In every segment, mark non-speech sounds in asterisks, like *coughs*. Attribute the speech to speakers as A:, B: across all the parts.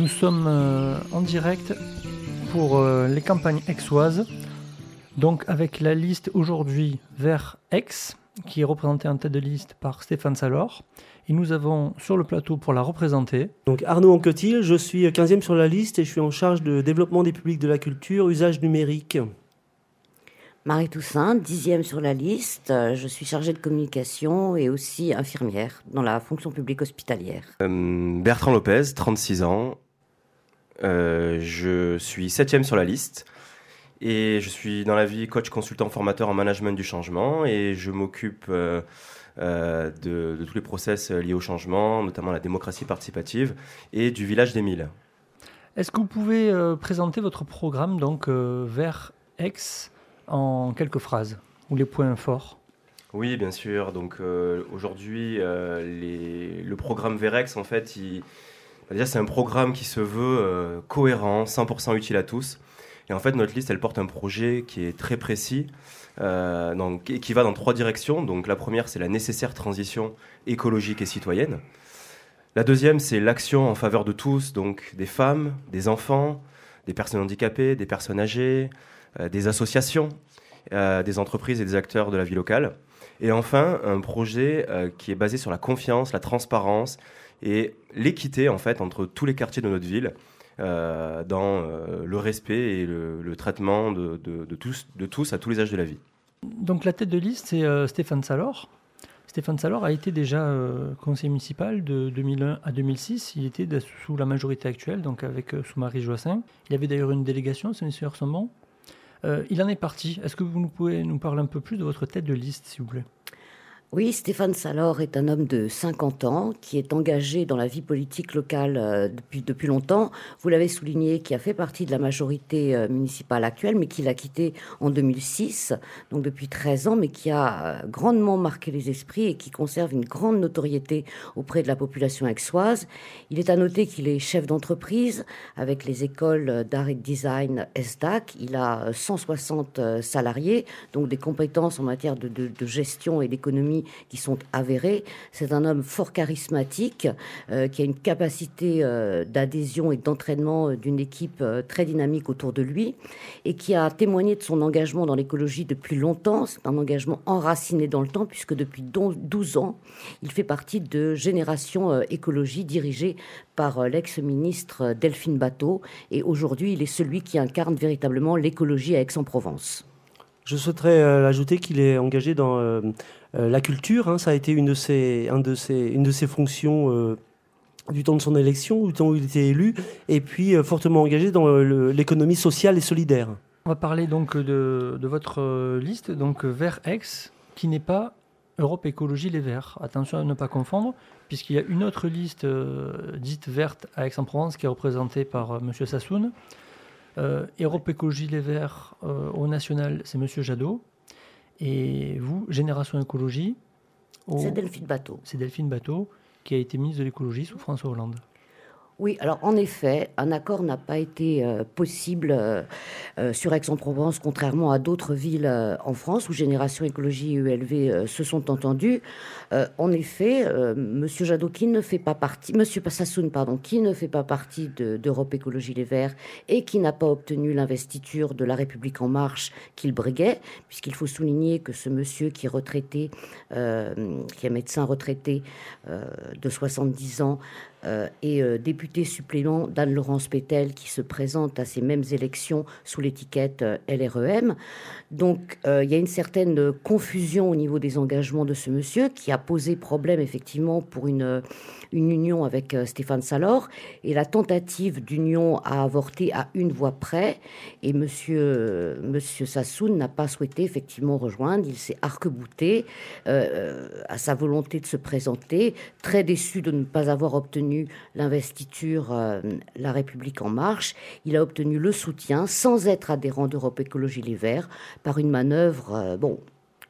A: Nous sommes euh, en direct pour euh, les campagnes aixoises, donc avec la liste aujourd'hui vers Aix, qui est représentée en tête de liste par Stéphane Salor. Et nous avons sur le plateau pour la représenter.
B: Donc Arnaud Anquetil, je suis 15e sur la liste et je suis en charge de développement des publics de la culture, usage numérique.
C: Marie Toussaint, dixième sur la liste. Je suis chargée de communication et aussi infirmière dans la fonction publique hospitalière.
D: Euh, Bertrand Lopez, 36 ans. Euh, je suis septième sur la liste. Et je suis dans la vie coach consultant formateur en management du changement et je m'occupe euh, euh, de, de, tous les process liés au changement, notamment la démocratie participative et du village des Milles.
A: Est-ce que vous pouvez euh, présenter votre programme donc vers Aix en quelques phrases ou les points forts
D: Oui, bien sûr. Donc aujourd'hui, le programme Verex, en fait, déjà c'est un programme qui se veut cohérent, 100% utile à tous. Et en fait, notre liste, elle porte un projet qui est très précis, euh, donc, qui va dans trois directions. Donc la première, c'est la nécessaire transition écologique et citoyenne. La deuxième, c'est l'action en faveur de tous, donc des femmes, des enfants, des personnes handicapées, des personnes âgées, euh, des associations, euh, des entreprises et des acteurs de la vie locale. Et enfin, un projet euh, qui est basé sur la confiance, la transparence et l'équité en fait entre tous les quartiers de notre ville euh, dans euh, le respect et le, traitement de, tous, à tous les âges de la vie.
A: Donc la tête de liste, c'est euh, Stéphane Salor. Stéphane Salor a été déjà conseiller municipal de 2001 à 2006. Il était sous la majorité actuelle, donc avec sous Marie Joassin. Il avait d'ailleurs une délégation, c'est son bon. Il en est parti. Est-ce que vous pouvez nous parler un peu plus de votre tête de liste, s'il vous plaît?
C: Oui, Stéphane Salor est un homme de 50 ans qui est engagé dans la vie politique locale euh, depuis, longtemps. Vous l'avez souligné, qui a fait partie de la majorité euh, municipale actuelle, mais qui l'a quitté en 2006, donc depuis 13 ans, mais qui a euh, grandement marqué les esprits et qui conserve une grande notoriété auprès de la population aixoise. Il est à noter qu'il est chef d'entreprise avec les écoles d'art et de design SDAC. Il a 160 salariés, donc des compétences en matière de gestion et d'économie qui sont avérés. C'est un homme fort charismatique, euh, qui a une capacité euh, d'adhésion et d'entraînement euh, d'une équipe très dynamique autour de lui, et qui a témoigné de son engagement dans l'écologie depuis longtemps. C'est un engagement enraciné dans le temps, puisque depuis 12 ans, il fait partie de Génération Écologie, dirigée par l'ex-ministre Delphine Bateau, et aujourd'hui, il est celui qui incarne véritablement l'écologie à Aix-en-Provence.
B: Je souhaiterais ajouter qu'il est engagé dans la culture, hein, ça a été une de ses, fonctions euh, du temps de son élection, du temps où il était élu, et puis euh, fortement engagé dans l'économie sociale et solidaire.
A: On va parler donc de, votre liste, donc Vert X, qui n'est pas Europe Écologie Les Verts. Attention à ne pas confondre, puisqu'il y a une autre liste dite verte à Aix-en-Provence qui est représentée par M. Sassoun. Europe Écologie Les Verts au national, c'est M. Jadot. Et vous, Génération Écologie
C: C'est Delphine Bateau.
A: C'est Delphine Bateau qui a été ministre de l'écologie sous François Hollande.
C: Oui, alors en effet, un accord n'a pas été euh, possible euh, euh, sur Aix-en-Provence, contrairement à d'autres villes en France où Génération Écologie et ELV se sont entendus. en effet, Monsieur Jadot, qui ne fait pas partie, Monsieur Passassoun, pardon, qui ne fait pas partie d'Europe Écologie Les Verts et qui n'a pas obtenu l'investiture de La République en Marche qu'il briguait, puisqu'il faut souligner que ce monsieur qui est retraité, qui est médecin retraité de 70 ans, euh, et euh, député suppléant d'Anne-Laurence Pétel qui se présente à ces mêmes élections sous l'étiquette euh, LREM. Donc il y a une certaine confusion au niveau des engagements de ce monsieur qui a posé problème effectivement pour une une union avec Stéphane Salor et la tentative d'union a avorté à une voix près et monsieur, monsieur Sassoun n'a pas souhaité effectivement rejoindre. Il s'est arc-bouté à sa volonté de se présenter, très déçu de ne pas avoir obtenu l'investiture La République en marche. Il a obtenu le soutien sans être adhérent d'Europe Écologie Les Verts par une manœuvre bon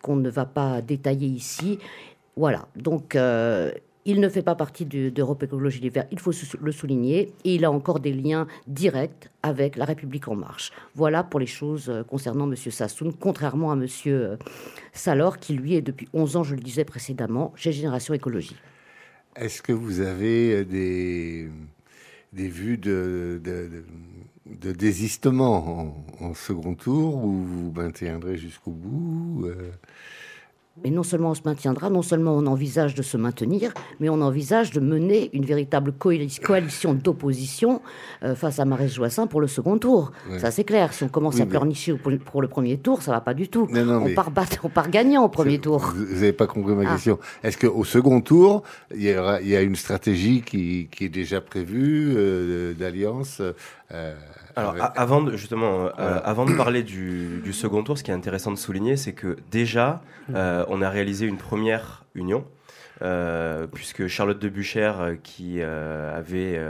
C: qu'on ne va pas détailler ici. Voilà, donc Il ne fait pas partie d'Europe Écologie Les Verts, il faut le souligner, et il a encore des liens directs avec La République En Marche. Voilà pour les choses euh, concernant M. Sassoun, contrairement à M. Euh, Salor, qui lui est depuis 11 ans, je le disais précédemment, chez Génération Écologie.
E: Est-ce que vous avez des, des vues de, de, désistement en, second tour ou vous maintiendrez jusqu'au bout euh?
C: Mais non seulement on se maintiendra, non seulement on envisage de se maintenir, mais on envisage de mener une véritable coalition d'opposition euh, face à Marais Joissin pour le second tour. Ça c'est clair. Si on commence à pleurnicher pour le premier tour, ça va pas du tout. on, part on, part gagnant au premier tour.
E: Vous n'avez pas compris ma ah. question. Est-ce qu'au second tour, il y, il y, a une stratégie qui, qui est déjà prévue euh, d'alliance
D: euh, alors, avant de, justement, euh, avant de parler du, second tour, ce qui est intéressant de souligner, c'est que déjà, mm. euh, on a réalisé une première union, puisque Charlotte de Bucher, qui avait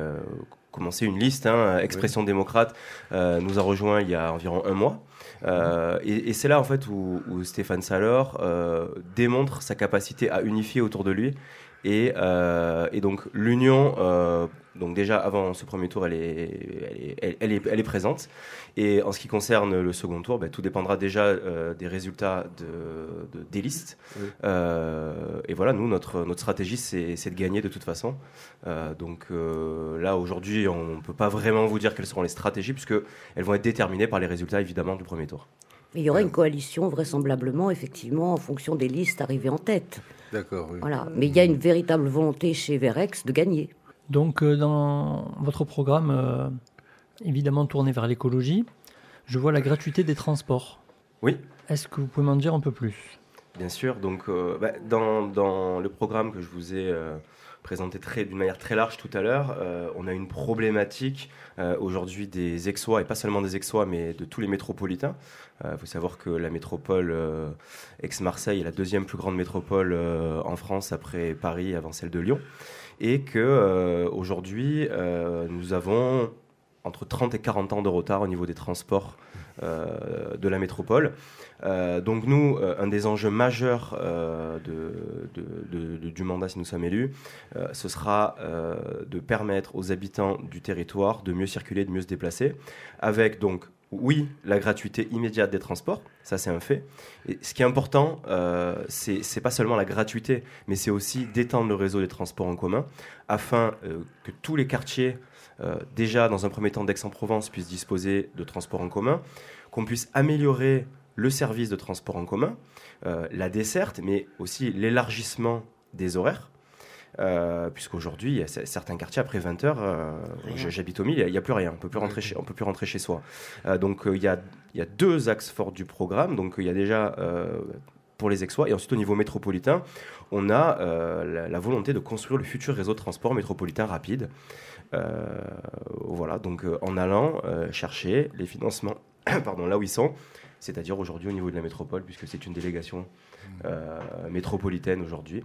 D: commencé une liste, hein, Expression démocrate, nous a rejoint il y a environ un mois. et, c'est là en fait où, où Stéphane Salor démontre sa capacité à unifier autour de lui et, et donc l'union donc déjà, avant ce premier tour, elle est, elle est, elle est, présente. Et en ce qui concerne le second tour, ben, tout dépendra déjà euh, des résultats de, des listes. Euh, et voilà, nous, notre, notre stratégie, c'est de gagner de toute façon. Euh, donc là, aujourd'hui, on ne peut pas vraiment vous dire quelles seront les stratégies, puisqu'elles vont être déterminées par les résultats, évidemment, du premier tour.
C: Il y aura une coalition, vraisemblablement, effectivement, en fonction des listes arrivées en tête.
E: D'accord,
C: Voilà. Mais il y a une véritable volonté chez Verex de gagner.
A: Donc, euh, dans votre programme, euh, évidemment tourné vers l'écologie, je vois la gratuité des transports.
D: Oui.
A: Est-ce que vous pouvez m'en dire un peu plus?
D: Bien sûr. Donc, euh, bah, dans, le programme que je vous ai présenté d'une manière très large tout à l'heure, on a une problématique aujourd'hui des Aixois, et pas seulement des Aixois, mais de tous les métropolitains. Il faut savoir que la métropole Aix-Marseille est la deuxième plus grande métropole en France après Paris, avant celle de Lyon et que euh, aujourd'hui euh, nous avons entre 30 et 40 ans de retard au niveau des transports euh, de la métropole. Donc nous, un des enjeux majeurs de, du mandat si nous sommes élus, ce sera de permettre aux habitants du territoire de mieux circuler, de mieux se déplacer, avec donc oui, la gratuité immédiate des transports, ça c'est un fait. Et ce qui est important, euh, c'est pas seulement la gratuité, mais c'est aussi d'étendre le réseau des transports en commun afin euh, que tous les quartiers, euh, déjà dans un premier temps d'Aix-en-Provence, puissent disposer de transports en commun, qu'on puisse améliorer le service de transport en commun, euh, la desserte, mais aussi l'élargissement des horaires. Euh, puisqu'aujourd'hui, certains quartiers, après 20 heures, euh, j'habite au milieu, il n'y a, plus rien, on ne peut plus rentrer chez, on peut plus rentrer chez soi. Euh, donc il y, a, y, a, deux axes forts du programme. Donc il y a déjà pour les Aixois, et ensuite au niveau métropolitain, on a la, volonté de construire le futur réseau de transport métropolitain rapide. voilà, donc en allant chercher les financements *clears throat* pardon, là où ils sont, c'est-à-dire aujourd'hui au niveau de la métropole, puisque c'est une délégation métropolitaine aujourd'hui.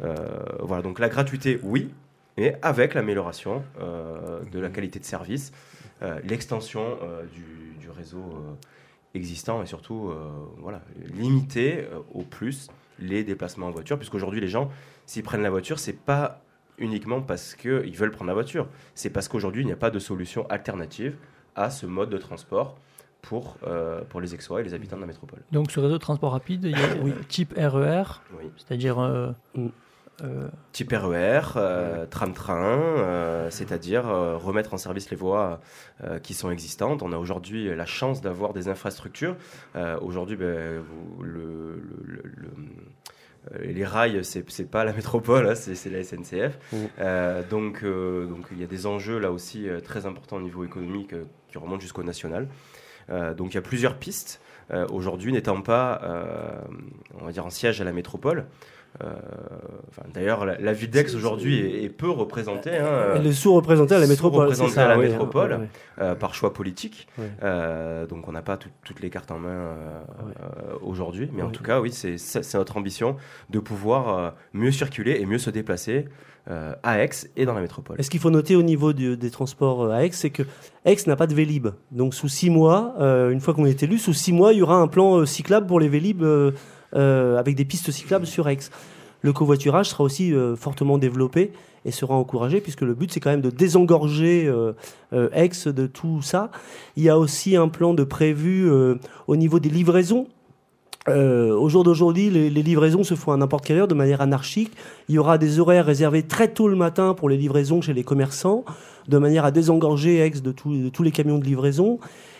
D: Euh, voilà, donc la gratuité, oui, mais avec l'amélioration euh, de la qualité de service, euh, l'extension du, réseau existant et surtout voilà, limiter au plus les déplacements en voiture, puisqu'aujourd'hui les gens, s'ils prennent la voiture, c'est pas uniquement parce qu'ils veulent prendre la voiture, c'est parce qu'aujourd'hui il n'y a pas de solution alternative à ce mode de transport pour, pour les Aixois et les habitants de la métropole.
A: Donc ce réseau de transport rapide, il y a *coughs* oui. type RER, oui. c'est-à-dire mm.
D: Euh, Type RER, euh, tram-train, euh, c'est-à-dire remettre en service les voies qui sont existantes. On a aujourd'hui la chance d'avoir des infrastructures. aujourd'hui, ben, le, les rails, c'est pas la métropole, hein, c'est la SNCF. Mmh. donc, donc il y a des enjeux là aussi très importants au niveau économique qui remontent jusqu'au national. Donc il y a plusieurs pistes. aujourd'hui, n'étant pas, on va dire, en siège à la métropole, euh, d'ailleurs, la, ville d'Aix aujourd'hui est, peu représentée. Hein,
B: Elle est sous-représentée à la métropole.
D: Représentée à la métropole euh, par choix politique. Euh, donc on n'a pas toutes les cartes en main aujourd'hui. Mais en tout cas, oui, c'est notre ambition de pouvoir mieux circuler et mieux se déplacer à Aix et dans la métropole.
B: est ce qu'il faut noter au niveau des transports à Aix, c'est que Aix n'a pas de Vélib. Donc sous six mois, une fois qu'on est élu, sous six mois, il y aura un plan cyclable pour les Vélib. Euh, avec des pistes cyclables sur Aix. le covoiturage sera aussi fortement développé et sera encouragé, puisque le but, c'est quand même de désengorger euh, euh, Aix de tout ça. Il y a aussi un plan de prévu euh, au niveau des livraisons. au jour d'aujourd'hui, les, livraisons se font à n'importe quelle heure de manière anarchique. Il y aura des horaires réservés très tôt le matin pour les livraisons chez les commerçants, de manière à désengorger Aix de tous les camions de livraison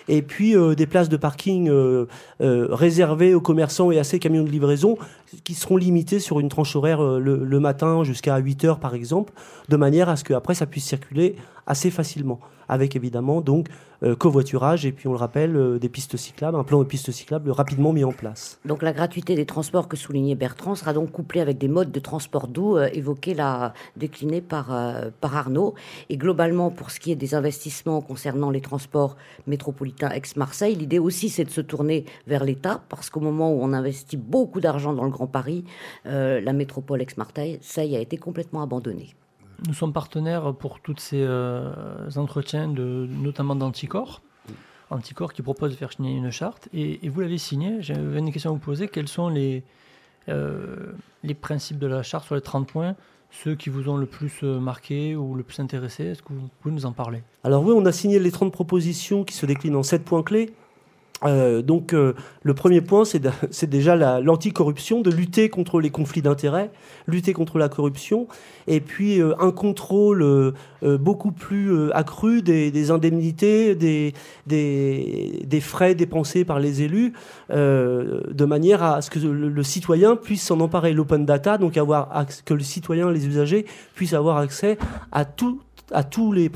B: et puis euh, des places de parking euh, euh, réservées aux commerçants et à ces camions de livraison qui seront limitées sur une tranche horaire le, matin jusqu'à 8 heures par exemple, de manière à ce qu'après ça puisse circuler assez facilement, avec évidemment donc covoiturage et puis on le rappelle des pistes cyclables, un plan de pistes cyclables rapidement mis en place.
C: Donc la gratuité des transports que soulignait Bertrand sera donc couplée avec des modes de transport doux évoqués là, déclinés par, par Arnaud. Et globalement, pour ce qui est des investissements concernant les transports métropolitains, ex-Marseille. L'idée aussi, c'est de se tourner vers l'État, parce qu'au moment où on investit beaucoup d'argent dans le Grand Paris, euh, la métropole ex-Marseille, ça y a été complètement abandonnée.
A: Nous sommes partenaires pour tous ces euh, entretiens, de, notamment d'Anticor. Anticor qui propose de faire signer une charte. Et, vous l'avez signé. J'avais une question à vous poser. Quels sont les, euh, les principes de la charte sur les 30 points? Ceux qui vous ont le plus marqué ou le plus intéressé? Est-ce que vous pouvez nous en parler?
B: Alors oui, on a signé les 30 propositions qui se déclinent en 7 points clés. Euh, donc euh, le premier point, c'est *laughs* déjà l'anticorruption, de lutter contre les conflits d'intérêts, lutter contre la corruption, et puis euh, un contrôle beaucoup plus accru des, indemnités, des, frais dépensés par les élus, de manière à ce que le, citoyen puisse s'en emparer. L'open data, donc avoir que le citoyen, les usagers, puissent avoir accès à tous les,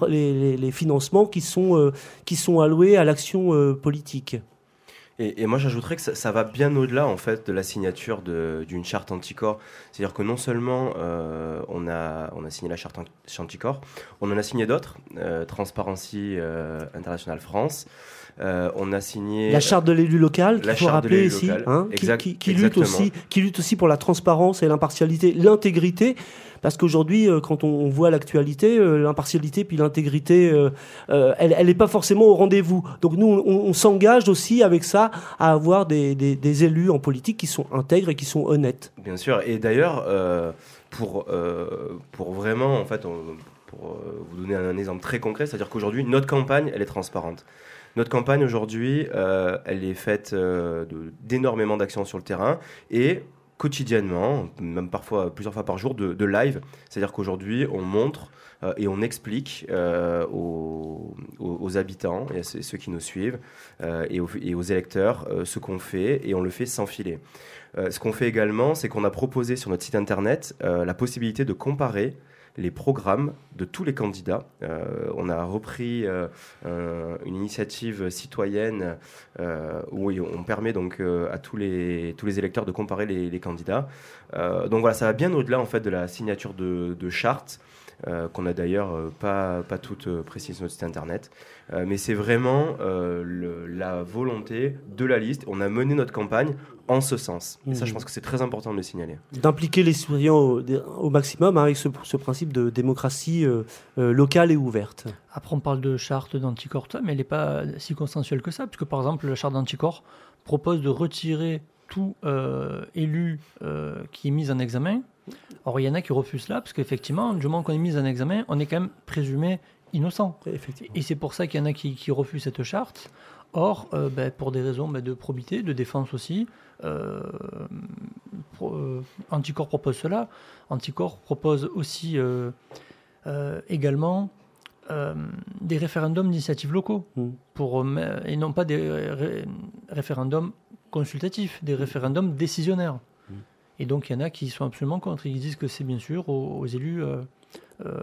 B: les, financements qui sont alloués à l'action politique.
D: Et, moi, j'ajouterais que ça, va bien au-delà en fait de la signature d'une charte anticorps. C'est-à-dire que non seulement euh, on, a, signé la charte anticorps, on en a signé d'autres, euh, Transparency euh, International France. On a signé
B: la charte de l'élu local, qu'il faut rappeler ici, hein, qui, lutte aussi, qui lutte aussi pour la transparence et l'impartialité, l'intégrité. Parce qu'aujourd'hui, euh, quand on, voit l'actualité, euh, l'impartialité puis l'intégrité, euh, elle n'est pas forcément au rendez-vous. Donc nous, on, s'engage aussi avec ça à avoir des, des, élus en politique qui sont intègres et qui sont honnêtes.
D: Bien sûr. Et d'ailleurs, pour, pour vraiment, en fait, pour vous donner un exemple très concret, c'est-à-dire qu'aujourd'hui, notre campagne, elle est transparente. Notre campagne aujourd'hui, elle est faite d'énormément d'actions sur le terrain et quotidiennement, même parfois plusieurs fois par jour, de, live. C'est-à-dire qu'aujourd'hui, on montre euh, et on explique euh, aux, habitants et à ceux qui nous suivent euh, et, aux, électeurs ce qu'on fait et on le fait sans filer. ce qu'on fait également, c'est qu'on a proposé sur notre site internet la possibilité de comparer les programmes de tous les candidats. Euh, on a repris euh, une initiative citoyenne euh, où on permet donc à tous les, électeurs de comparer les, candidats. donc voilà, ça va bien au-delà en fait de la signature de, de charte. Euh, qu'on a d'ailleurs euh, pas, pas toutes euh, précises sur notre site internet. Mais c'est vraiment la volonté de la liste. On a mené notre campagne en ce sens. Et ça, je mmh. pense que c'est très important de le signaler.
B: D'impliquer les citoyens au, maximum hein, avec ce, principe de démocratie locale et ouverte.
A: Après, on parle de charte d'anticorps, mais elle n'est pas si consensuelle que ça, puisque par exemple, la charte d'anticorps propose de retirer tout élu qui est mis en examen Or, il y en a qui refusent cela, parce qu'effectivement, du moment qu'on est mis en examen, on est quand même présumé innocent. Et c'est pour ça qu'il y en a qui, refusent cette charte. Or, euh, ben, pour des raisons ben, de probité, de défense aussi, euh, euh, Anticor propose cela. Anticor propose aussi également des référendums d'initiatives locaux, mm. pour, et non pas des référendums consultatifs, des référendums décisionnaires. Et donc il y en a qui sont absolument contre. Ils disent que c'est bien sûr aux, élus euh, euh,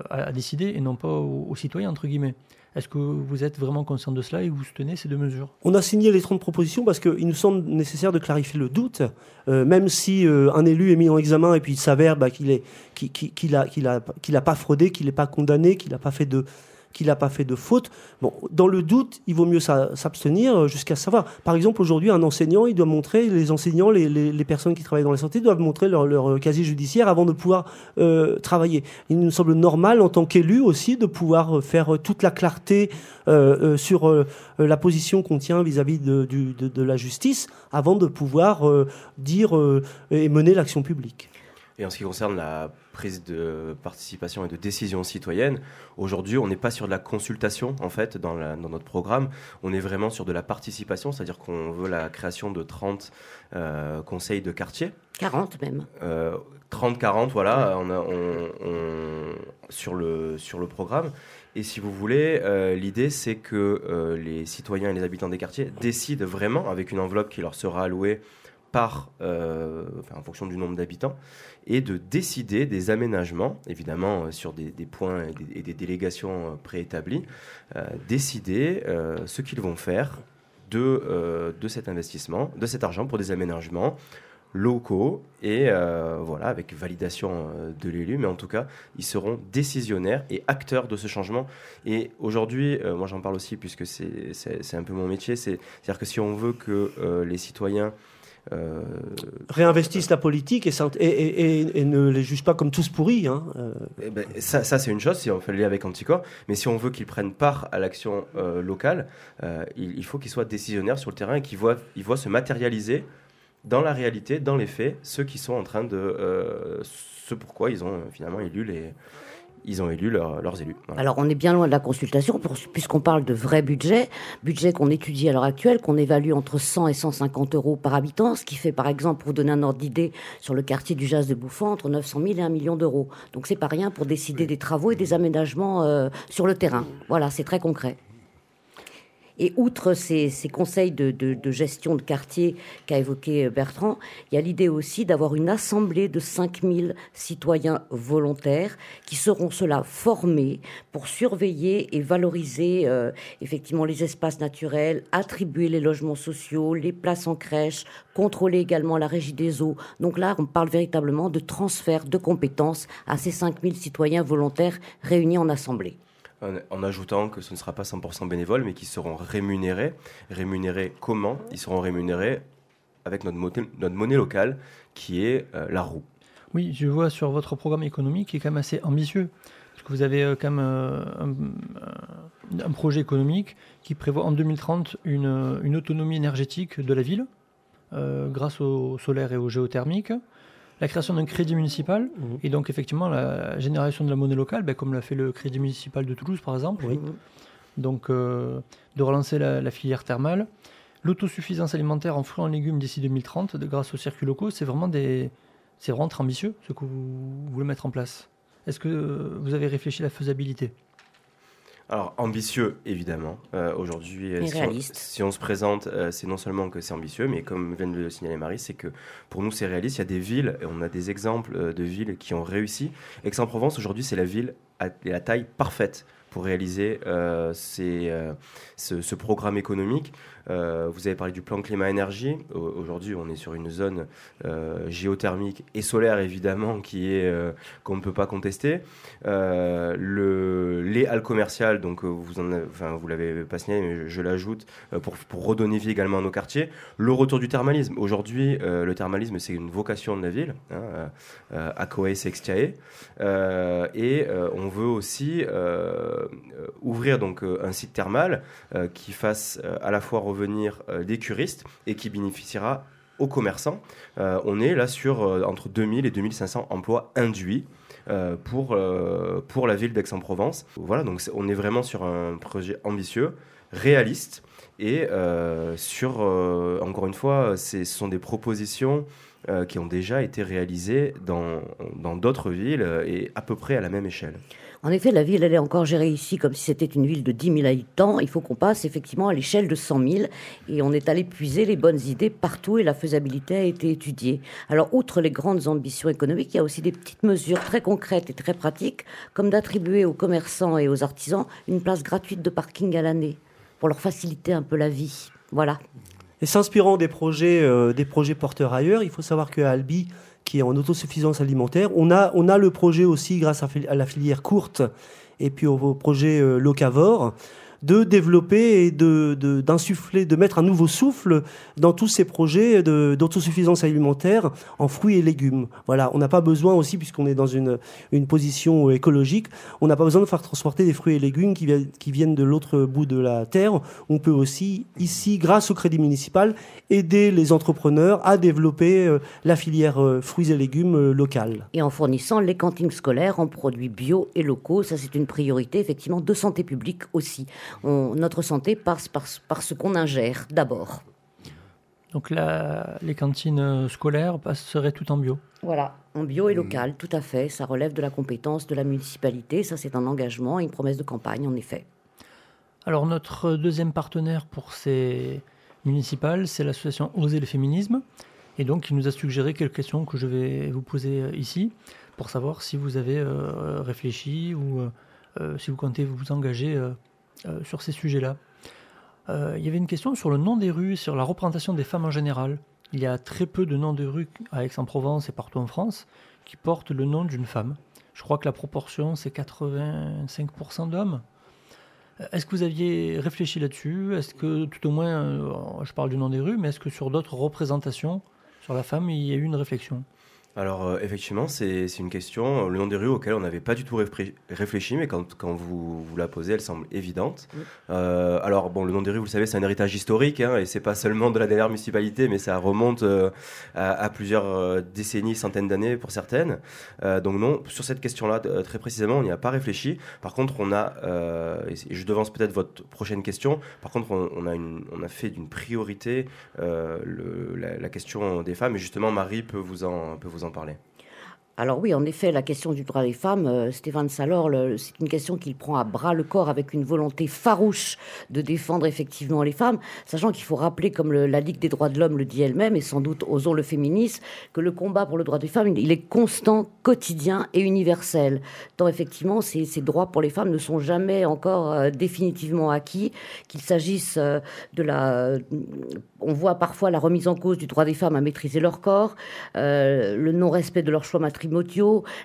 A: à, décider et non pas aux, citoyens, entre guillemets. Est-ce que vous êtes vraiment conscient de cela et vous soutenez ces deux mesures?
B: On a signé les 30 propositions parce qu'il nous semble nécessaire de clarifier le doute. Euh, même si un élu est mis en examen et puis il s'avère bah, qu'il n'a pas fraudé, qu'il n'est pas condamné, qu'il n'a pas fait de, qu'il n'a pas fait de faute. Bon, dans le doute, il vaut mieux s'abstenir euh, jusqu'à savoir. Par exemple, aujourd'hui, un enseignant, il doit montrer, les enseignants, les, personnes qui travaillent dans la santé doivent montrer leur, euh, casier judiciaire avant de pouvoir euh, travailler. Il nous semble normal, en tant qu'élu aussi, de pouvoir faire toute la clarté sur la position qu'on tient vis-à-vis de, la justice avant de pouvoir dire et mener l'action publique.
D: Et en ce qui concerne la prise de participation et de décision citoyenne, aujourd'hui, on n'est pas sur de la consultation, en fait, dans, dans, notre programme. On est vraiment sur de la participation, c'est-à-dire qu'on veut la création de 30 euh, conseils de quartier.
C: 40 même.
D: 30-40, voilà, on on, sur, le, sur le programme. Et si vous voulez, euh, l'idée c'est que euh, les citoyens et les habitants des quartiers décident vraiment, avec une enveloppe qui leur sera allouée par, euh, en fonction du nombre d'habitants, et de décider des aménagements, évidemment sur des, points et des, délégations préétablies, décider ce qu'ils vont faire de, de cet investissement, de cet argent pour des aménagements locaux et euh, voilà avec validation euh, de l'élu. Mais en tout cas ils seront décisionnaires et acteurs de ce changement. Et aujourd'hui euh, moi j'en parle aussi puisque c'est un peu mon métier. C'est à dire que si on veut que les citoyens
B: réinvestissent la politique et, et, ne les jugent pas comme tous pourris. Hein.
D: Eh ben, ça, c'est une chose, si on fait le lien avec Anticorps, mais si on veut qu'ils prennent part à l'action locale, il, il, faut qu'ils soient décisionnaires sur le terrain et qu'ils voient, ils voient se matérialiser dans la réalité, dans les faits, ceux qui sont en train de... Euh, ce pourquoi ils ont euh, finalement élu les... Ils ont élu leurs élus.
C: Alors, on est bien loin de la consultation, puisqu'on parle de vrai budget, budget qu'on étudie à l'heure actuelle, qu'on évalue entre 100 et 150 euros par habitant, ce qui fait, par exemple, pour vous donner un ordre d'idée, sur le quartier du Jazz de Bouffant, entre 900 000 et 1 million d'euros. Donc, c'est pas rien pour décider des travaux et des aménagements euh, sur le terrain. Voilà, c'est très concret. Et outre ces, conseils de, gestion de quartier qu'a évoqué euh, Bertrand, il y a l'idée aussi d'avoir une assemblée de 5000 citoyens volontaires qui seront cela formés pour surveiller et valoriser euh, effectivement les espaces naturels, attribuer les logements sociaux, les places en crèche, contrôler également la régie des eaux. Donc là, on parle véritablement de transfert de compétences à ces 5000 citoyens volontaires réunis en assemblée
D: en, ajoutant que ce ne sera pas 100% bénévole, mais qu'ils seront rémunérés. Rémunérés comment? Ils seront rémunérés avec notre, monnaie locale, qui est euh, la roue.
A: Oui, je vois sur votre programme économique qui est quand même assez ambitieux. Parce que vous avez euh, quand même euh, un, projet économique qui prévoit en 2030 une, une autonomie énergétique de la ville, grâce au solaire et au géothermique la création d'un crédit municipal mmh. et donc effectivement la génération de la monnaie locale, ben, comme l'a fait le crédit municipal de Toulouse par exemple. Donc euh, de relancer la, filière thermale. L'autosuffisance alimentaire en fruits et en légumes d'ici 2030 grâce aux circuits locaux, c'est vraiment, des, c'est vraiment très ambitieux ce que vous voulez mettre en place. Est-ce que vous avez réfléchi à la faisabilité?
D: Alors, ambitieux, évidemment. Euh, aujourd'hui,
C: euh,
D: si, on se présente, euh, c'est non seulement que c'est ambitieux, mais comme vient de le signaler Marie, c'est que pour nous, c'est réaliste. Il y a des villes, et on a des exemples de villes qui ont réussi. Aix-en-Provence, aujourd'hui, c'est la ville à la taille parfaite pour réaliser ce, ce, programme économique. Euh, vous avez parlé du plan climat-énergie. Aujourd'hui, on est sur une zone euh, géothermique et solaire, évidemment, qui euh, qu'on ne peut pas contester. le, les halles commerciales, donc vous l'avez pas signalé, mais je, l'ajoute pour, redonner vie également à nos quartiers. Le retour du thermalisme. Aujourd'hui, le thermalisme, c'est une vocation de la ville, hein, à Sextiae. et on veut aussi ouvrir donc un site thermal qui fasse à la fois revenir venir euh, des curistes et qui bénéficiera aux commerçants. Euh, on est là sur euh, entre 2000 et 2500 emplois induits. pour, pour la ville d'Aix-en-Provence. Voilà, donc on est vraiment sur un projet ambitieux, réaliste, et sur, encore une fois, ce sont des propositions qui ont déjà été réalisées dans d'autres villes et à peu près à la même échelle.
C: En effet, la ville, elle est encore gérée ici comme si c'était une ville de 10 000 habitants. Il faut qu'on passe effectivement à l'échelle de 100 000. Et on est allé puiser les bonnes idées partout et la faisabilité a été étudiée. Alors, outre les grandes ambitions économiques, il y a aussi des petites mesures très concrètes et très pratiques, comme d'attribuer aux commerçants et aux artisans une place gratuite de parking à l'année pour leur faciliter un peu la vie. Voilà.
B: Et s'inspirant des projets, euh, des projets porteurs ailleurs, il faut savoir que Albi, qui est en autosuffisance alimentaire. On a, le projet aussi grâce à, la filière courte et puis au, projet euh, Locavor de développer et de d'insuffler, de, mettre un nouveau souffle dans tous ces projets d'autosuffisance alimentaire en fruits et légumes. Voilà, on n'a pas besoin aussi, puisqu'on est dans une, une position écologique, on n'a pas besoin de faire transporter des fruits et légumes qui, qui viennent de l'autre bout de la terre. On peut aussi, ici, grâce au crédit municipal, aider les entrepreneurs à développer euh, la filière euh, fruits et légumes euh, locale.
C: Et en fournissant les cantines scolaires en produits bio et locaux, ça c'est une priorité effectivement de santé publique aussi. Notre santé passe par, par ce qu'on ingère d'abord.
A: Donc les cantines scolaires seraient tout en bio
C: Voilà, en bio et local, tout à fait. Ça relève de la compétence de la municipalité. Ça, c'est un engagement, une promesse de campagne, en effet.
A: Alors, notre deuxième partenaire pour ces municipales, c'est l'association Oser le féminisme. Et donc, il nous a suggéré quelques questions que je vais vous poser euh, ici pour savoir si vous avez euh, réfléchi ou euh, si vous comptez vous engager sur ces sujets-là. il y avait une question sur le nom des rues, sur la représentation des femmes en général. Il y a très peu de noms de rues à Aix-en-Provence et partout en France qui portent le nom d'une femme. Je crois que la proportion, c'est 85% d'hommes. Est-ce que vous aviez réfléchi là-dessus? Est-ce que, tout au moins, euh, je parle du nom des rues, mais est-ce que sur d'autres représentations sur la femme, il y a eu une réflexion?
D: Alors euh, effectivement, c'est une question, le nom des rues auquel on n'avait pas du tout réfléchi, mais quand, quand vous, vous, la posez, elle semble évidente. Euh, alors bon, le nom des rues, vous le savez, c'est un héritage historique, hein, et c'est pas seulement de la dernière municipalité, mais ça remonte euh, à, plusieurs décennies, centaines d'années pour certaines. donc non, sur cette question-là, très précisément, on n'y a pas réfléchi. Par contre, on a, et je devance peut-être votre prochaine question, par contre, on, a, une, on a fait d'une priorité le, la, la, question des femmes, et justement, Marie peut vous en, peut vous en parler.
C: Alors oui, en effet, la question du droit des femmes, euh, Stéphane Salor, c'est une question qu'il prend à bras le corps avec une volonté farouche de défendre effectivement les femmes, sachant qu'il faut rappeler, comme la Ligue des droits de l'homme le dit elle-même, et sans doute osons le féminisme, que le combat pour le droit des femmes, il est constant, quotidien et universel. Tant effectivement, ces, droits pour les femmes ne sont jamais encore euh, définitivement acquis, qu'il s'agisse euh, de la... on voit parfois la remise en cause du droit des femmes à maîtriser leur corps, le non-respect de leur choix matrimonial,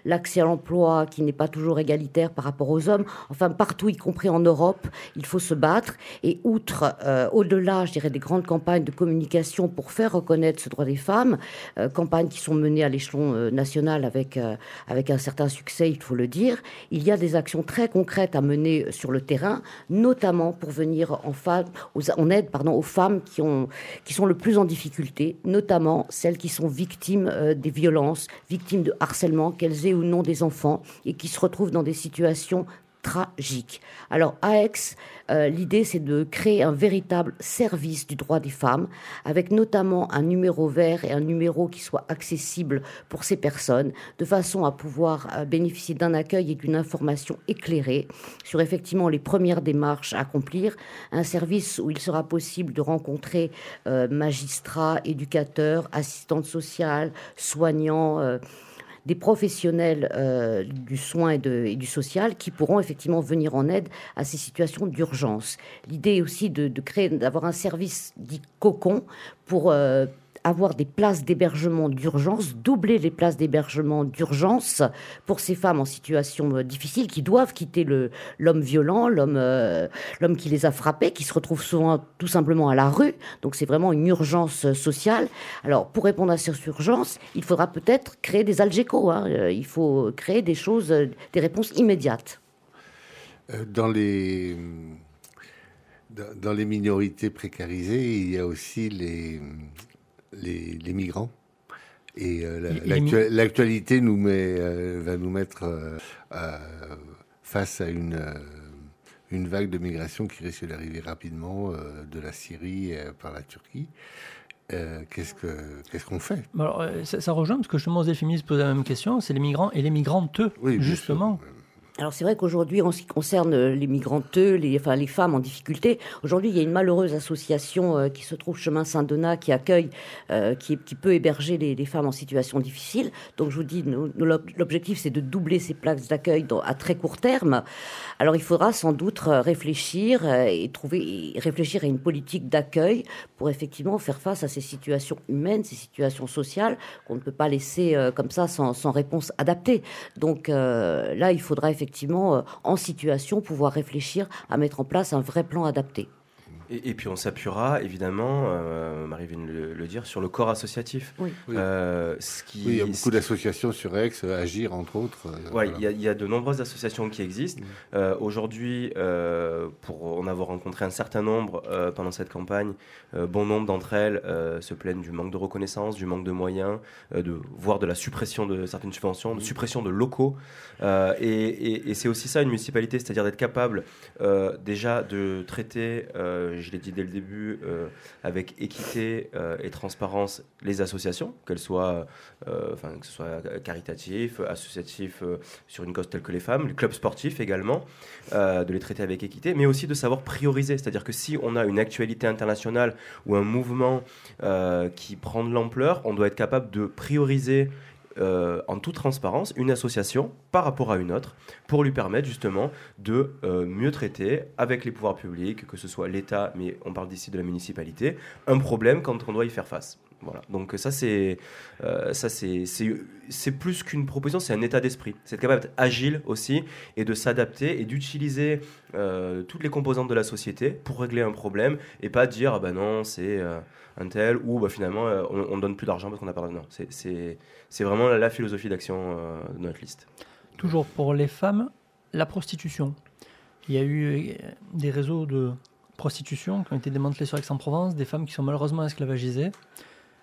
C: l'accès à l'emploi qui n'est pas toujours égalitaire par rapport aux hommes. Enfin, partout, y compris en Europe, il faut se battre. Et outre, euh, au-delà, je dirais, des grandes campagnes de communication pour faire reconnaître ce droit des femmes, euh, campagnes qui sont menées à l'échelon euh, national avec, avec un certain succès, il faut le dire, il y a des actions très concrètes à mener sur le terrain, notamment pour venir en, aide aux femmes qui, qui sont le plus en difficulté, notamment celles qui sont victimes des violences, victimes de harcèlement qu'elles aient ou non des enfants, et qui se retrouvent dans des situations tragiques. Alors à Aix, euh, l'idée c'est de créer un véritable service du droit des femmes, avec notamment un numéro vert et un numéro qui soit accessible pour ces personnes, de façon à pouvoir euh, bénéficier d'un accueil et d'une information éclairée sur effectivement les premières démarches à accomplir, un service où il sera possible de rencontrer euh, magistrats, éducateurs, assistantes sociales, soignants des professionnels euh, du soin et, du social qui pourront effectivement venir en aide à ces situations d'urgence. L'idée aussi de, créer, d'avoir un service dit cocon pour euh, avoir des places d'hébergement d'urgence, doubler les places d'hébergement d'urgence pour ces femmes en situation euh, difficile qui doivent quitter l'homme violent, l'homme euh, l'homme qui les a frappées, qui se retrouvent souvent tout simplement à la rue. Donc c'est vraiment une urgence euh, sociale. Alors pour répondre à cette urgence, il faudra peut-être créer des algécos. Hein. Il faut créer des choses, des réponses immédiates.
E: Dans les dans les minorités précarisées, il y a aussi les, les, migrants. Et euh, l'actualité nous met, euh, va nous mettre euh, face à une, une vague de migration qui risque d'arriver rapidement de la Syrie par la Turquie. qu'est-ce que qu'est-ce qu'on fait?
A: Alors, ça, rejoint parce que je demande aux féministes pose la même question, c'est les migrants et les migrantes, oui, justement.
C: Alors c'est vrai qu'aujourd'hui, en ce qui concerne euh, les migranteux, les, enfin, les femmes en difficulté, aujourd'hui il y a une malheureuse association euh, qui se trouve chemin Saint-Donat qui accueille, euh, qui, peut héberger les, les, femmes en situation difficile. Donc je vous dis, l'objectif c'est de doubler ces places d'accueil à très court terme. Alors il faudra sans doute réfléchir et trouver, réfléchir à une politique d'accueil pour effectivement faire face à ces situations humaines, ces situations sociales qu'on ne peut pas laisser comme ça sans, sans réponse adaptée. Donc là il faudra effectivement effectivement, euh, en situation, pouvoir réfléchir à mettre en place un vrai plan adapté.
D: Et, puis on s'appuiera évidemment, euh, Marie vient de le, dire, sur le corps associatif.
C: Oui,
E: euh, ce qui, il y a beaucoup d'associations sur Aix, euh, Agir entre autres.
D: Oui, il, y a de nombreuses associations qui existent. Mm. Aujourd'hui, pour en avoir rencontré un certain nombre pendant cette campagne, bon nombre d'entre elles se plaignent du manque de reconnaissance, du manque de moyens, de, voire de la suppression de certaines subventions, de suppression de locaux. et, et c'est aussi ça une municipalité, c'est-à-dire d'être capable déjà de traiter je l'ai dit dès le début, euh, avec équité euh, et transparence les associations, qu'elles soient, euh, enfin, que ce soit caritatif, associatif sur une cause telle que les femmes, les clubs sportifs également, de les traiter avec équité, mais aussi de savoir prioriser. C'est-à-dire que si on a une actualité internationale ou un mouvement qui prend de l'ampleur, on doit être capable de prioriser euh, en toute transparence une association par rapport à une autre pour lui permettre justement de euh, mieux traiter avec les pouvoirs publics, que ce soit l'État, mais on parle d'ici de la municipalité, un problème quand on doit y faire face. Donc ça c'est euh, c'est plus qu'une proposition, c'est un état d'esprit. C'est capable d'être agile aussi et de s'adapter et d'utiliser toutes les composantes de la société pour régler un problème et pas dire ah ben non c'est un tel ou bah, finalement on, ne donne plus d'argent parce qu'on n'a pas d'argent. C'est c'est vraiment la, philosophie d'action euh, de notre liste.
A: Toujours pour les femmes, la prostitution. Il y a eu euh, des réseaux de prostitution qui ont été démantelés sur Aix-en-Provence, des femmes qui sont malheureusement esclavagisées.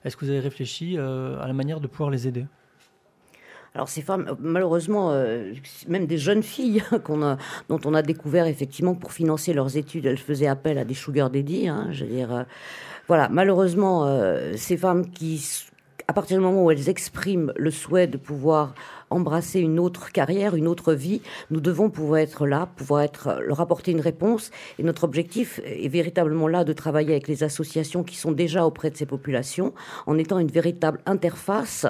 A: Est-ce que vous avez réfléchi euh, à la manière de pouvoir les aider?
C: Alors ces femmes, malheureusement, même des jeunes filles *laughs* dont on a découvert effectivement pour financer leurs études, elles faisaient appel à des sugar daddy. Hein, je veux voilà, malheureusement, ces femmes qui à partir du moment où elles expriment le souhait de pouvoir embrasser une autre carrière, une autre vie, nous devons pouvoir être là, pouvoir être, leur apporter une réponse. Et notre objectif est véritablement là de travailler avec les associations qui sont déjà auprès de ces populations, en étant une véritable interface,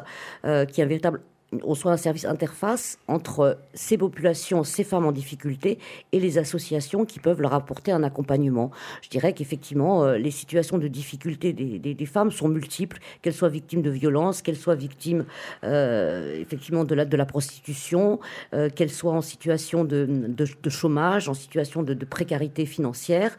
C: euh, qui est un véritable on soit un service interface entre ces populations, ces femmes en difficulté et les associations qui peuvent leur apporter un accompagnement. Je dirais qu'effectivement, euh, les situations de difficulté des, femmes sont multiples, qu'elles soient victimes de violences, qu'elles soient victimes euh, effectivement de la, de prostitution, euh, qu'elles soient en situation de, chômage, en situation de précarité financière.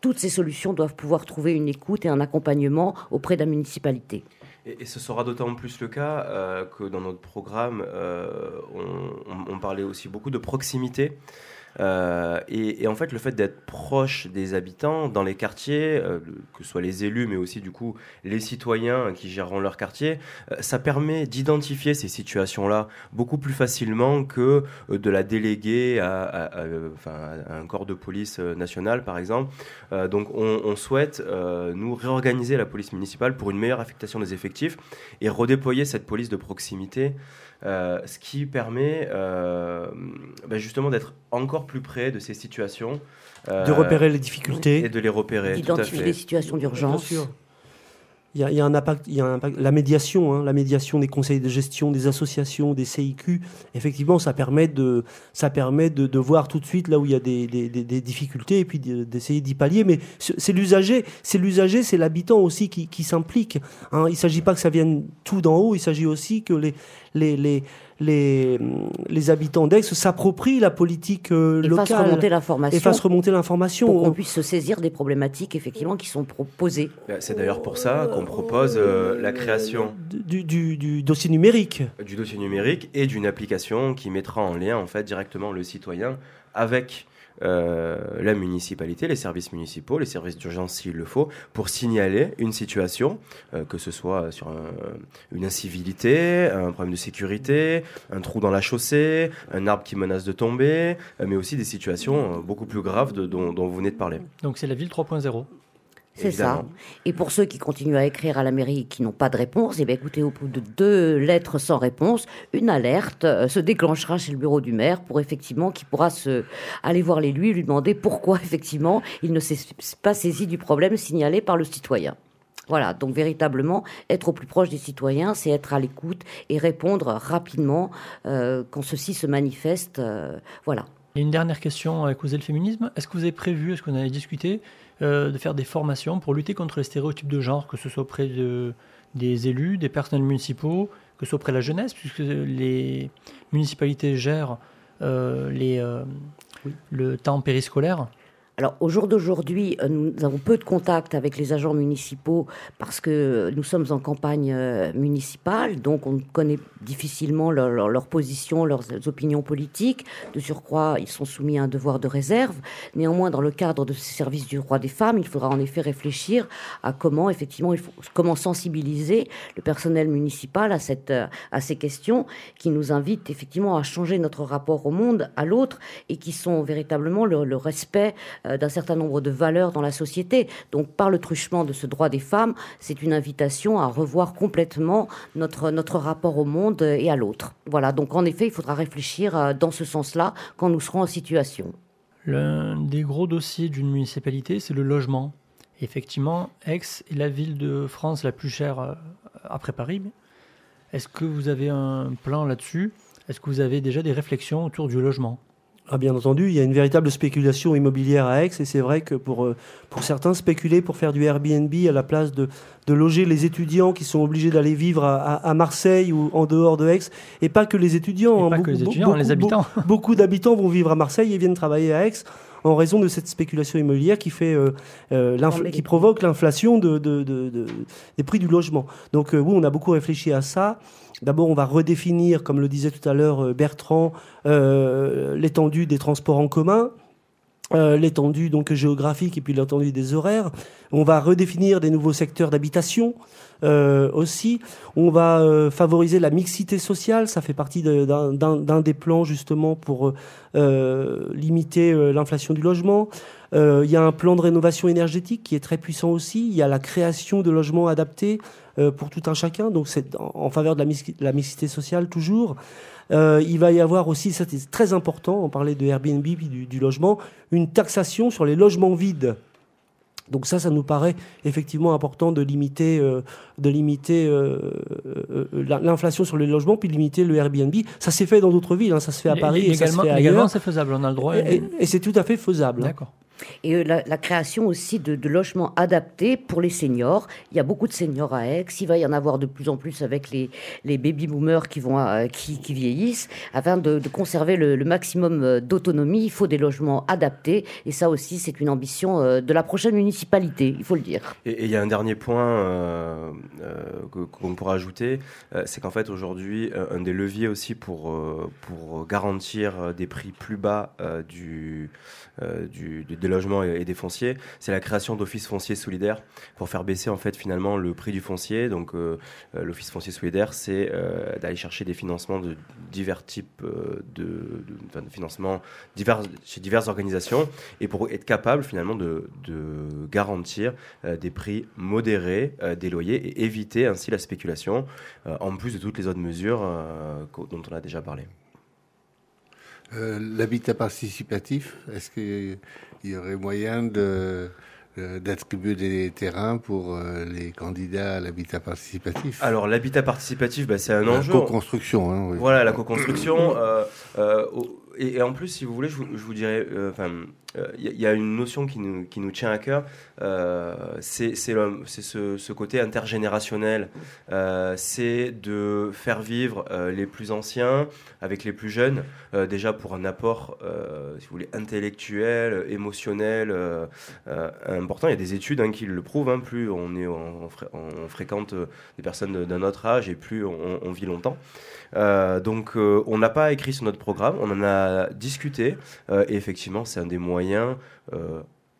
C: Toutes ces solutions doivent pouvoir trouver une écoute et un accompagnement auprès de la municipalité.
D: Et, ce sera d'autant plus le cas euh, que dans notre programme, euh, on, parlait aussi beaucoup de proximité. Euh, et, en fait, le fait d'être proche des habitants dans les quartiers, euh, que ce soit les élus, mais aussi du coup les citoyens qui géreront leur quartier, euh, ça permet d'identifier ces situations-là beaucoup plus facilement que de la déléguer à, un corps de police nationale, par exemple. donc, on, on souhaite nous réorganiser la police municipale pour une meilleure affectation des effectifs et redéployer cette police de proximité. Euh, ce qui permet euh, bah, justement d'être encore plus près de ces situations.
B: de repérer les difficultés.
D: Et de les repérer.
C: D'identifier les situations d'urgence.
B: Il y, a, un impact, il y a un impact, la médiation, hein, la médiation des conseils de gestion, des associations, des CIQ. Effectivement, ça permet de, ça permet de, de voir tout de suite là où il y a des, des, des difficultés et puis d'essayer d'y pallier. Mais c'est l'usager, c'est l'usager, c'est l'habitant aussi qui, qui s'implique. Hein. Il ne s'agit pas que ça vienne tout d'en haut. Il s'agit aussi que les, les, les les, les habitants d'Aix s'approprient la politique euh, locale.
C: Fassent remonter l'information.
B: Et fassent remonter l'information.
C: Pour qu'on puisse se saisir des problématiques, effectivement, qui sont proposées.
D: C'est d'ailleurs pour ça qu'on propose euh, la création...
B: Du, du, du, dossier numérique.
D: Du dossier numérique et d'une application qui mettra en lien, en fait, directement le citoyen avec euh, la municipalité, les services municipaux, les services d'urgence s'il le faut, pour signaler une situation, euh, que ce soit sur une incivilité, un problème de sécurité, un trou dans la chaussée, un arbre qui menace de tomber, euh, mais aussi des situations beaucoup plus graves dont vous venez de parler.
A: Donc c'est la ville 3.0
C: c'est ça. Et pour ceux qui continuent à écrire à la mairie et qui n'ont pas de réponse, eh bien écoutez, au bout de deux lettres sans réponse, une alerte euh, se déclenchera chez le bureau du maire pour effectivement qui pourra se aller voir l'élu et lui demander pourquoi *laughs* effectivement il ne s'est pas saisi du problème signalé par le citoyen. Voilà, donc véritablement, être au plus proche des citoyens, c'est être à l'écoute et répondre rapidement euh, quand ceci se manifeste. Euh, voilà.
A: Et une dernière question à causer le féminisme. Est-ce que vous avez prévu, est-ce qu'on avait discuté euh, de faire des formations pour lutter contre les stéréotypes de genre, que ce soit auprès de, des élus, des personnels municipaux, que ce soit auprès de la jeunesse, puisque les municipalités gèrent les, le temps périscolaire
C: alors au jour d'aujourd'hui, euh, nous avons peu de contact avec les agents municipaux parce que nous sommes en campagne euh, municipale, donc on connaît difficilement leur, position, leurs opinions politiques. De surcroît, ils sont soumis à un devoir de réserve. Néanmoins, dans le cadre de ces services du droit des femmes, il faudra en effet réfléchir à comment effectivement, comment sensibiliser le personnel municipal à, cette, à ces questions qui nous invitent effectivement à changer notre rapport au monde, à l'autre, et qui sont véritablement le, respect euh, d'un certain nombre de valeurs dans la société. Donc par le truchement de ce droit des femmes, c'est une invitation à revoir complètement notre, notre rapport au monde et à l'autre. Voilà, donc en effet, il faudra réfléchir euh, dans ce sens-là quand nous serons en situation.
A: L'un des gros dossiers d'une municipalité, c'est le logement. Effectivement, Aix est la ville de France la plus chère euh, après Paris. Est-ce que vous avez un plan là-dessus? Est-ce que vous avez déjà des réflexions autour du logement?
B: Ah, bien entendu, il y a une véritable spéculation immobilière à Aix et c'est vrai que pour, euh, pour certains, spéculer pour faire du Airbnb à la place de, de loger les étudiants qui sont obligés d'aller vivre à, Marseille ou en dehors de Aix, et pas que les étudiants.
A: Hein, pas que les étudiants, les habitants. *laughs*
B: Beaucoup, d'habitants vont vivre à Marseille et viennent travailler à Aix en raison de cette spéculation immobilière qui, fait, euh, euh, qui provoque l'inflation de, de, de, des prix du logement. Donc oui, on a beaucoup réfléchi à ça. D'abord, on va redéfinir, comme le disait tout à l'heure euh, Bertrand, euh, l'étendue des transports en commun. Euh, l'étendue donc géographique et puis l'étendue des horaires. On va redéfinir des nouveaux secteurs d'habitation aussi. On va favoriser la mixité sociale. Ça fait partie d'un des plans justement pour limiter l'inflation du logement. Il y a un plan de rénovation énergétique qui est très puissant aussi. Il y a la création de logements adaptés pour tout un chacun. Donc c'est en, faveur de la, mixité sociale toujours. Euh, il va y avoir aussi, c'est très important, on parlait de Airbnb puis du, logement, une taxation sur les logements vides. Donc ça, ça nous paraît effectivement important de limiter, euh, de limiter l'inflation sur les logements, puis limiter le Airbnb. Ça s'est fait dans d'autres villes, hein. ça se fait à Paris et, ça se fait ailleurs.
A: Également, c'est faisable, on a le droit.
B: Et, et c'est tout à fait faisable.
A: Hein. D'accord
C: et euh, la, création aussi de, logements adaptés pour les seniors. Il y a beaucoup de seniors à Aix. Il va y en avoir de plus en plus avec les, les baby boomers qui, vont, euh, qui, qui, vieillissent. Afin de, conserver le, maximum euh, d'autonomie, il faut des logements adaptés. Et ça aussi, c'est une ambition de la prochaine municipalité, il faut le dire.
D: Et il y a un dernier point qu'on pourra ajouter, c'est qu'en fait aujourd'hui, un des leviers aussi pour, pour garantir des prix plus bas du, du, de logements et, des fonciers, c'est la création d'offices fonciers solidaires pour faire baisser en fait finalement le prix du foncier. Donc euh, euh, l'office foncier solidaire, c'est euh, d'aller chercher des financements de divers types de, financements divers, chez diverses organisations et pour être capable finalement de garantir des prix modérés des loyers et éviter ainsi la spéculation en plus de toutes les autres mesures dont on a déjà parlé.
E: L'habitat participatif, est-ce que il y aurait moyen de euh, d'attribuer des terrains pour euh, les candidats à l'habitat participatif?
D: Alors l'habitat participatif, bah, c'est un
E: la
D: enjeu.
E: La co-construction. Hein,
D: Voilà, la co-construction. euh, et, en plus, si vous voulez, je vous, dirais, euh, enfin, il y, a une notion qui nous, qui nous tient à cœur, euh, c'est ce, ce, côté intergénérationnel, euh, c'est de faire vivre les plus anciens avec les plus jeunes, déjà pour un apport, si vous voulez, intellectuel, émotionnel important. Il y a des études hein, qui le prouvent, hein, plus on, est, on, fréquente des personnes d'un autre âge et plus on vit longtemps. Euh, donc euh, on n'a pas écrit sur notre programme, on en a discuté euh, et effectivement c'est un des moyens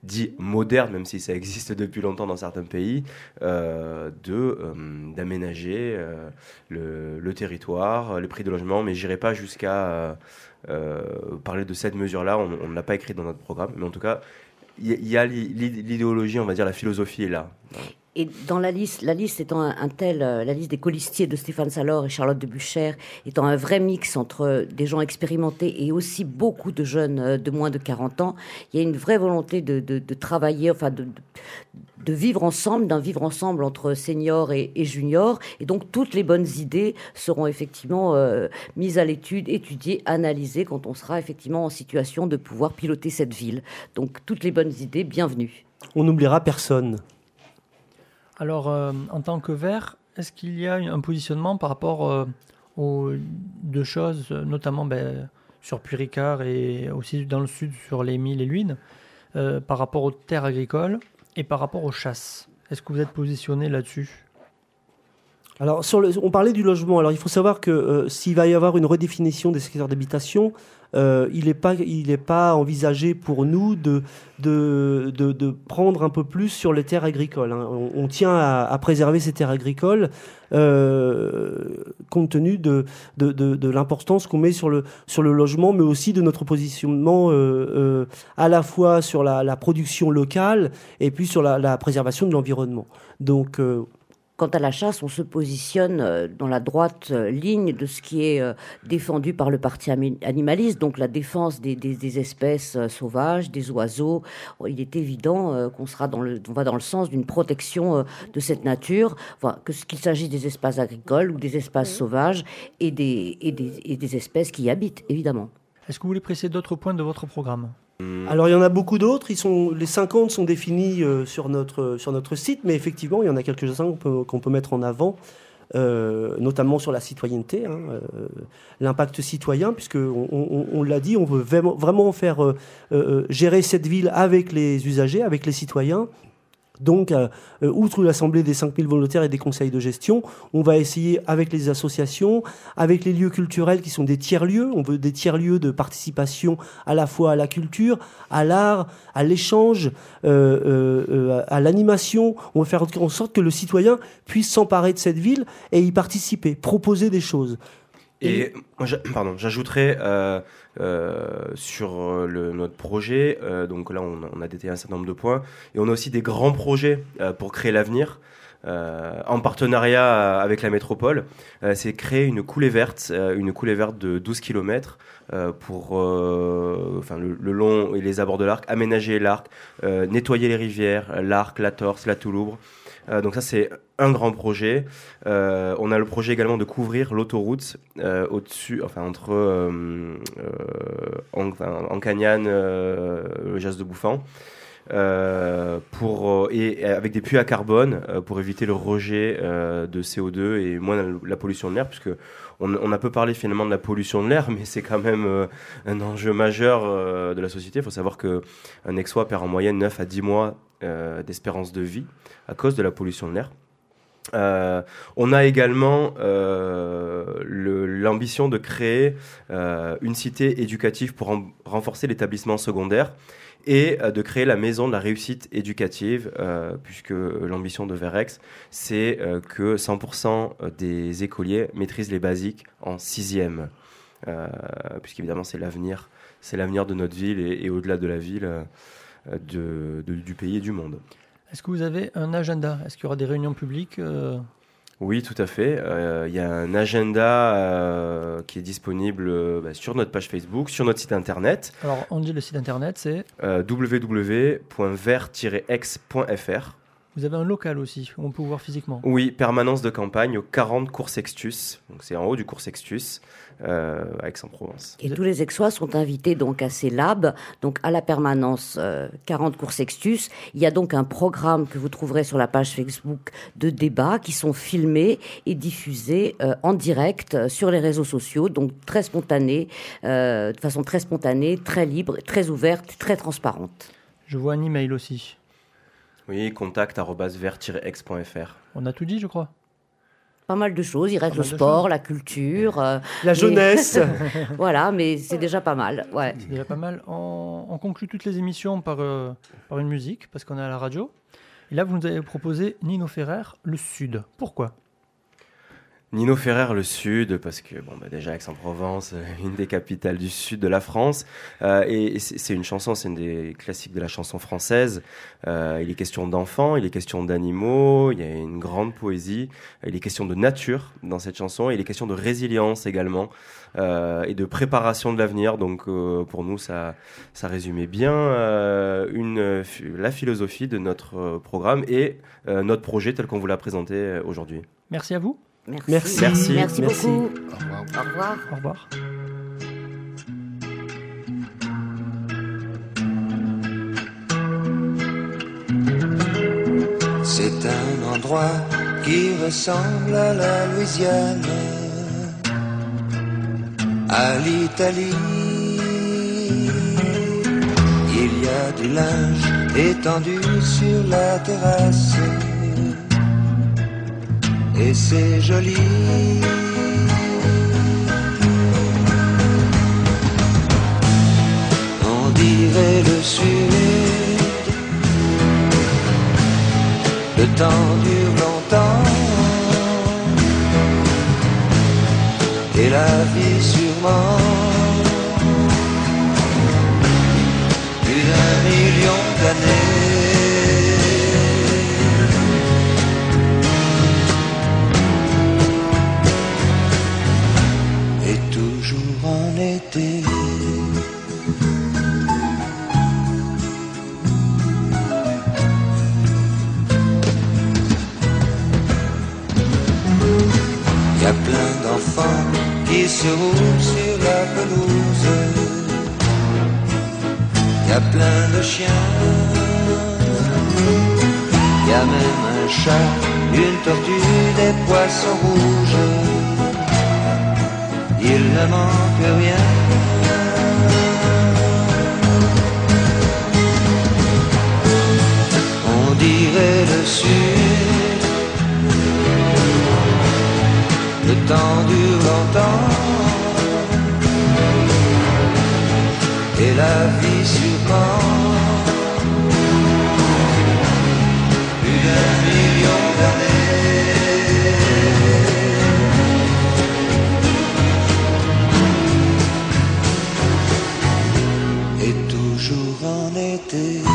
D: dit moderne, même si ça existe depuis longtemps dans certains pays, de d'aménager le, territoire, les prix de logement. Mais j'irai pas jusqu'à parler de cette mesure-là. On ne l'a pas écrit dans notre programme, mais en tout cas, il y, a l'idéologie, on va dire, la philosophie est là.
C: Et dans la liste, la liste étant un, tel, euh, la liste des colistiers de Stéphane Salor et Charlotte de Buchère étant un vrai mix entre des gens expérimentés et aussi beaucoup de jeunes euh, de moins de 40 ans, il y a une vraie volonté de, travailler, enfin de, vivre ensemble, d'un vivre ensemble entre seniors et, juniors. Et donc toutes les bonnes idées seront effectivement euh, mises à l'étude, étudiées, analysées quand on sera effectivement en situation de pouvoir piloter cette ville. Donc toutes les bonnes idées, bienvenue.
B: On n'oubliera personne.
A: Alors, euh, en tant que vert, est-ce qu'il y a un positionnement par rapport euh, aux deux choses, notamment ben, sur Puricard et aussi dans le sud sur les Milles et l'Huine, euh, par rapport aux terres agricoles et par rapport aux chasses? Est-ce que vous êtes positionné là-dessus?
B: Alors, on parlait du logement. Alors, il faut savoir que euh, s'il va y avoir une redéfinition des secteurs d'habitation, euh, il n'est pas, pas envisagé pour nous de, de, de, prendre un peu plus sur les terres agricoles. hein. On, tient à, préserver ces terres agricoles euh, compte tenu de, de, de, l'importance qu'on met sur le, sur le logement, mais aussi de notre positionnement à la fois sur la, production locale et puis sur la, la préservation de l'environnement. Donc,
C: Quant à la chasse, on se positionne euh, dans la droite euh, ligne de ce qui est euh, défendu par le parti animaliste, donc la défense des, des- des espèces sauvages, des oiseaux. Il est évident qu'on sera dans le, on va dans le sens d'une protection de cette nature, enfin, que ce qu'il s'agisse des espaces agricoles ou des espaces sauvages et des, et des, et des espèces qui y habitent, évidemment.
A: Est-ce que vous voulez préciser d'autres points de votre programme?
B: Alors il y en a beaucoup d'autres. Sont les 50 sont définis euh, sur notre site, mais effectivement il y en a quelques-uns qu'on peut, mettre en avant, euh, notamment sur la citoyenneté, hein, euh, l'impact citoyen, puisque on, l'a dit, on veut vraiment, faire gérer cette ville avec les usagers, avec les citoyens. Donc, euh, euh, outre l'Assemblée des 5000 volontaires et des conseils de gestion, on va essayer avec les associations, avec les lieux culturels qui sont des tiers-lieux, on veut des tiers-lieux de participation à la fois à la culture, à l'art, à l'échange, euh, à l'animation. On va faire en sorte que le citoyen puisse s'emparer de cette ville et y participer, proposer des choses.
D: Et moi, pardon, j'ajouterais sur euh, notre projet, euh, donc là on, a- détaillé un certain nombre de points, et on a aussi des grands projets euh, pour créer l'avenir. euh, en partenariat avec la métropole, Euh, c'est créer une coulée verte, euh, une coulée verte de 12 km pour euh, enfin, le, le long et les abords de l'arc, aménager l'arc, euh, nettoyer les rivières, l'arc, la Torse, la Touloubre. Euh, donc ça c'est un grand projet. Euh, on a le projet également de couvrir l'autoroute euh, au-dessus, entre An- enfin, Ancagnane, euh, le Jas de Bouffan. Euh, pour, euh, et avec des puits à carbone euh, pour éviter le rejet de CO2 et moins la, pollution de l'air, puisque on, a peu parlé finalement de la pollution de l'air, *laughs* mais c'est quand même un enjeu majeur de la société. Il faut savoir qu'un Aixois perd en moyenne 9 à 10 mois d'espérance de vie à cause de la pollution de l'air. Euh, on a également euh, l'ambition de créer euh, une cité éducative pour ren- renforcer l'établissement secondaire et de créer la maison de la réussite éducative, puisque l'ambition de Verex, c'est que 100% des écoliers maîtrisent les basiques en sixième, puisqu'évidemment c'est l'avenir, c'est l'avenir de notre ville et, au-delà de la ville, du pays et du monde.
A: Est-ce que vous avez un agenda? Est-ce qu'il y aura des réunions publiques euh,
D: Oui, tout à fait. Euh, Il y a un agenda euh, qui est disponible euh, bah, sur notre page Facebook, sur notre site internet
A: Alors, on dit le site internet, c'est?
D: www.vert-ex.fr.
A: Vous avez un local aussi, où on peut vous voir physiquement.
D: Oui, permanence de campagne au 40 cours Sextus. Donc c'est en haut du cours Sextus, euh, à Aix-en-Provence.
C: Et tous les Aixois sont invités donc à ces labs, donc à la permanence euh, 40 cours Sextus. Il y a donc un programme que vous trouverez sur la page Facebook de débats qui sont filmés et diffusés euh, en direct euh, sur les réseaux sociaux, donc très spontanés, euh, de façon très spontanée, très libre, très ouverte, très transparente.
A: Je vois un email aussi.
D: Oui, contact arobase vert-ex.fr.
A: On a tout dit, je crois.
C: Pas mal de choses. Il reste le sport, la culture, euh,
B: La
C: Mais-
B: jeunesse. *laughs*
C: voilà, mais c'est déjà pas mal. Ouais.
A: C'est déjà pas mal. On, on conclut toutes les émissions par, euh, par une musique, parce qu'on est à la radio. Et là, vous nous avez proposé Nino Ferrer, Le Sud. Pourquoi?
D: Nino Ferrer, le Sud, parce que bon, bah, déjà Aix-en-Provence, euh, une des capitales du sud de la France, euh, et, c'est une chanson, c'est une des classiques de la chanson française. Euh, il est question d'enfants, il est question d'animaux, il y a une grande poésie, il est question de nature dans cette chanson, il est question de résilience également et de préparation de l'avenir. Donc pour nous, ça, ça résumait bien la philosophie de notre programme et notre projet tel qu'on vous l'a présenté aujourd'hui.
A: Merci à vous.
C: Merci.
B: Merci.
D: Merci.
C: Merci
B: Merci.
C: beaucoup.
E: Au revoir.
C: Au revoir.
A: Au revoir.
F: C'est un endroit qui ressemble à la Louisiane, à l'Italie Il y a du linge étendu sur la terrasse. C'est joli. On dirait le sud. Le temps dure longtemps. Et la vie sûrement. Plus d'un million d'années. Plein d'enfants qui se roulent sur la pelouse. Y a plein de chiens. Y a même un chat, une tortue, des poissons rouges. Il ne manque rien. On dirait le sud. Le temps dure longtemps. Et la vie sûrement Plus d'un million d'années. Et toujours en été